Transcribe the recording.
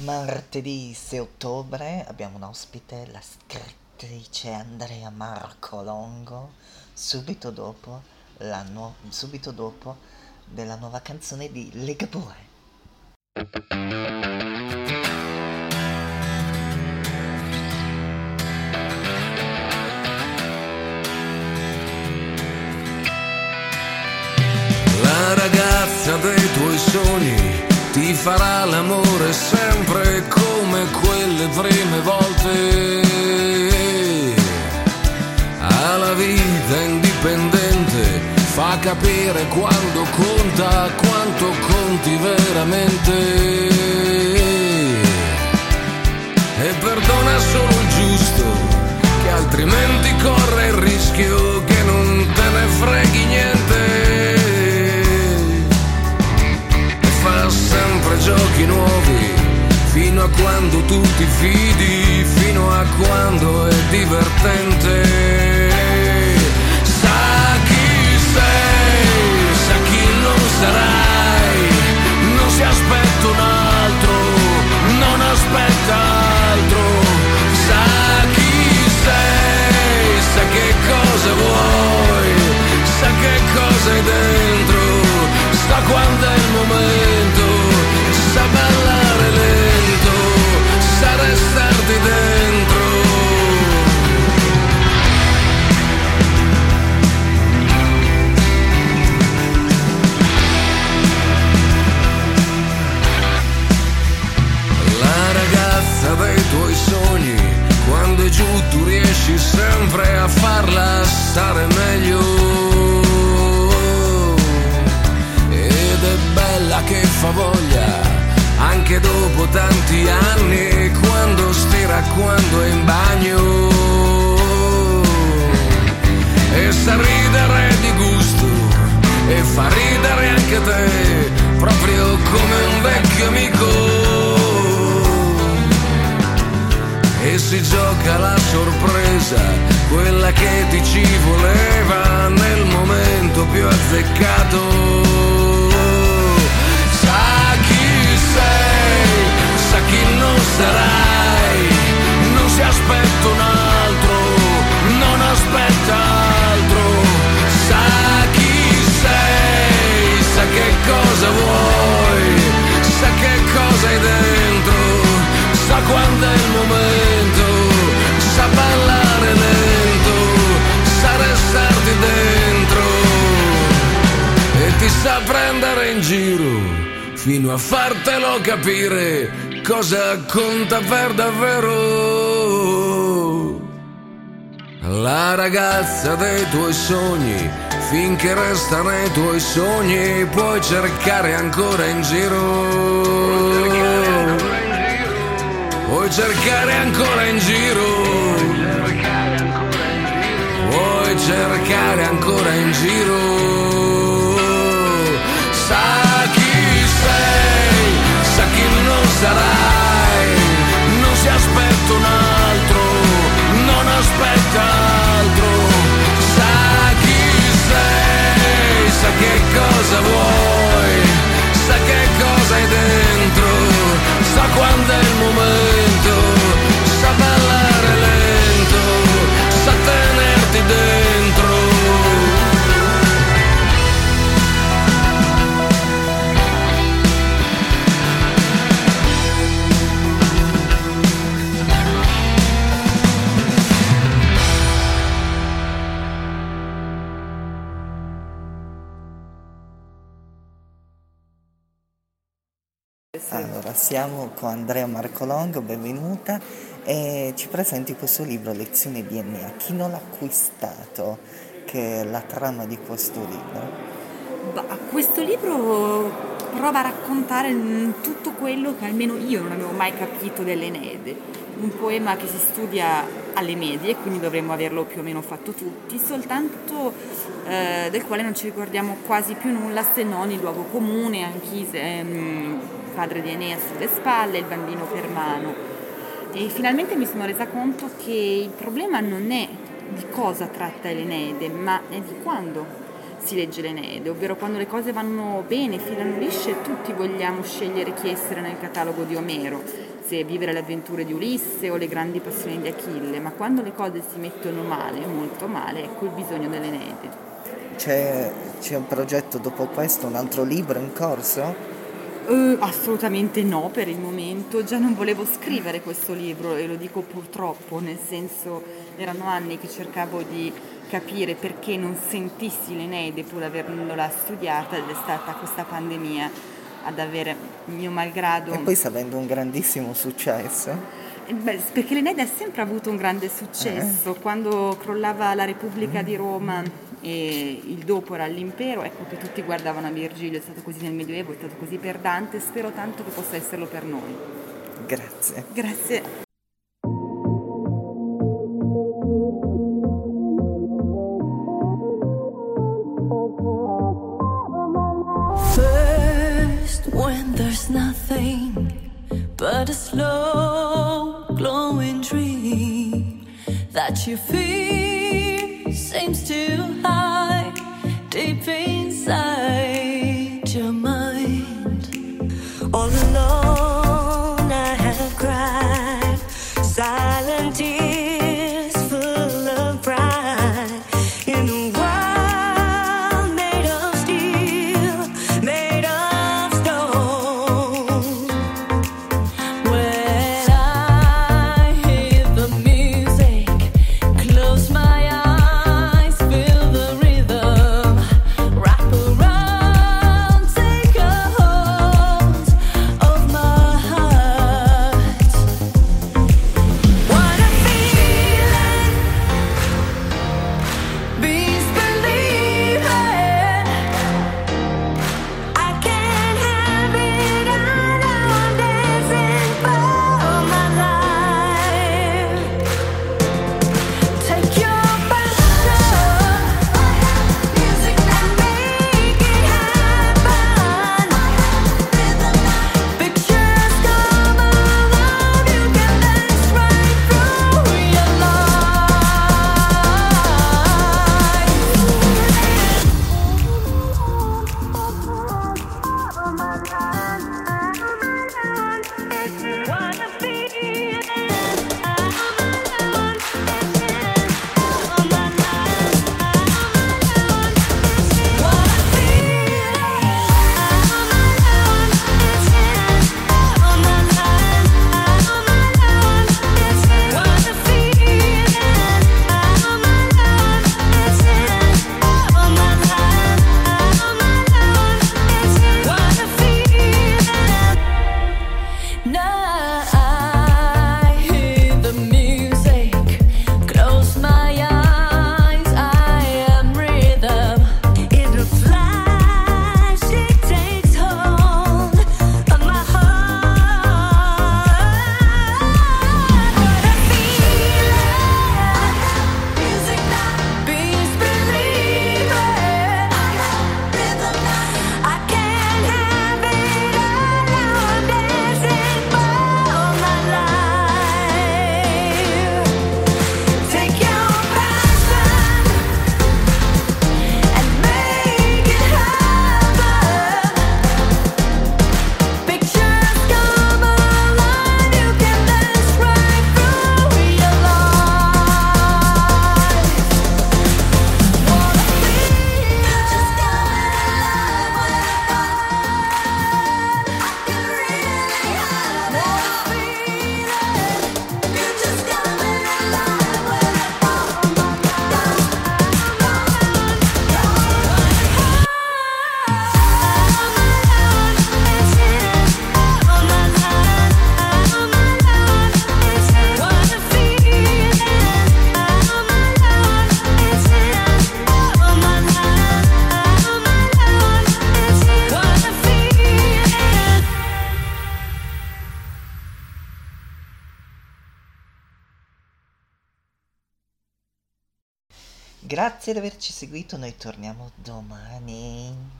Martedì 6 ottobre abbiamo un ospite, la scrittrice Andrea Marco Longo, subito dopo, nu- subito dopo della nuova canzone di Legapure. La ragazza dei tuoi sogni ti farà l'amore sempre come quelle prime volte. Ha la vita indipendente, fa capire quando conta, quanto conti veramente. E perdona solo il giusto, che altrimenti corre il rischio che non te ne freghi niente fidi, fino a quando è divertente. Tu riesci sempre a farla stare meglio. Ed è bella che fa voglia, anche dopo tanti anni, quando stira, quando è in bagno. E sa ridere di gusto, e fa ridere anche te, proprio come un vecchio amico e si gioca la sorpresa, quella che ti ci voleva nel momento più azzeccato. Giro fino a fartelo capire cosa conta per davvero. La ragazza dei tuoi sogni, finché resta nei tuoi sogni, puoi cercare ancora in giro. Puoi cercare ancora in giro. Puoi cercare ancora in giro. Allora, siamo con Andrea Marcolongo, benvenuta e ci presenti questo libro Lezione DNA. Chi non l'ha acquistato, che è la trama di questo libro? Bah, questo libro prova a raccontare tutto quello che almeno io non avevo mai capito dell'Enede. Un poema che si studia alle medie, quindi dovremmo averlo più o meno fatto tutti, soltanto eh, del quale non ci ricordiamo quasi più nulla se non il luogo comune, Anchise, ehm, padre di Enea sulle spalle, il bambino per mano. E finalmente mi sono resa conto che il problema non è di cosa tratta l'Eneide, ma è di quando si legge l'Eneide, ovvero quando le cose vanno bene, filano lisce, tutti vogliamo scegliere chi essere nel catalogo di Omero, se vivere le avventure di Ulisse o le grandi passioni di Achille, ma quando le cose si mettono male, molto male, ecco il bisogno dell'Eneide. C'è, c'è un progetto dopo questo, un altro libro in corso? Uh, assolutamente no per il momento, già non volevo scrivere questo libro e lo dico purtroppo, nel senso erano anni che cercavo di capire perché non sentissi l'Eneide pur averla studiata ed è stata questa pandemia ad avere mio malgrado... E poi sta avendo un grandissimo successo. Eh, beh, perché l'Eneide ha sempre avuto un grande successo, eh. quando crollava la Repubblica mm. di Roma e il dopo era l'impero, ecco che tutti guardavano a Virgilio, è stato così nel Medioevo, è stato così per Dante, spero tanto che possa esserlo per noi. Grazie. Grazie. when there's nothing but a slow that you feel seems to Grazie di averci seguito, noi torniamo domani.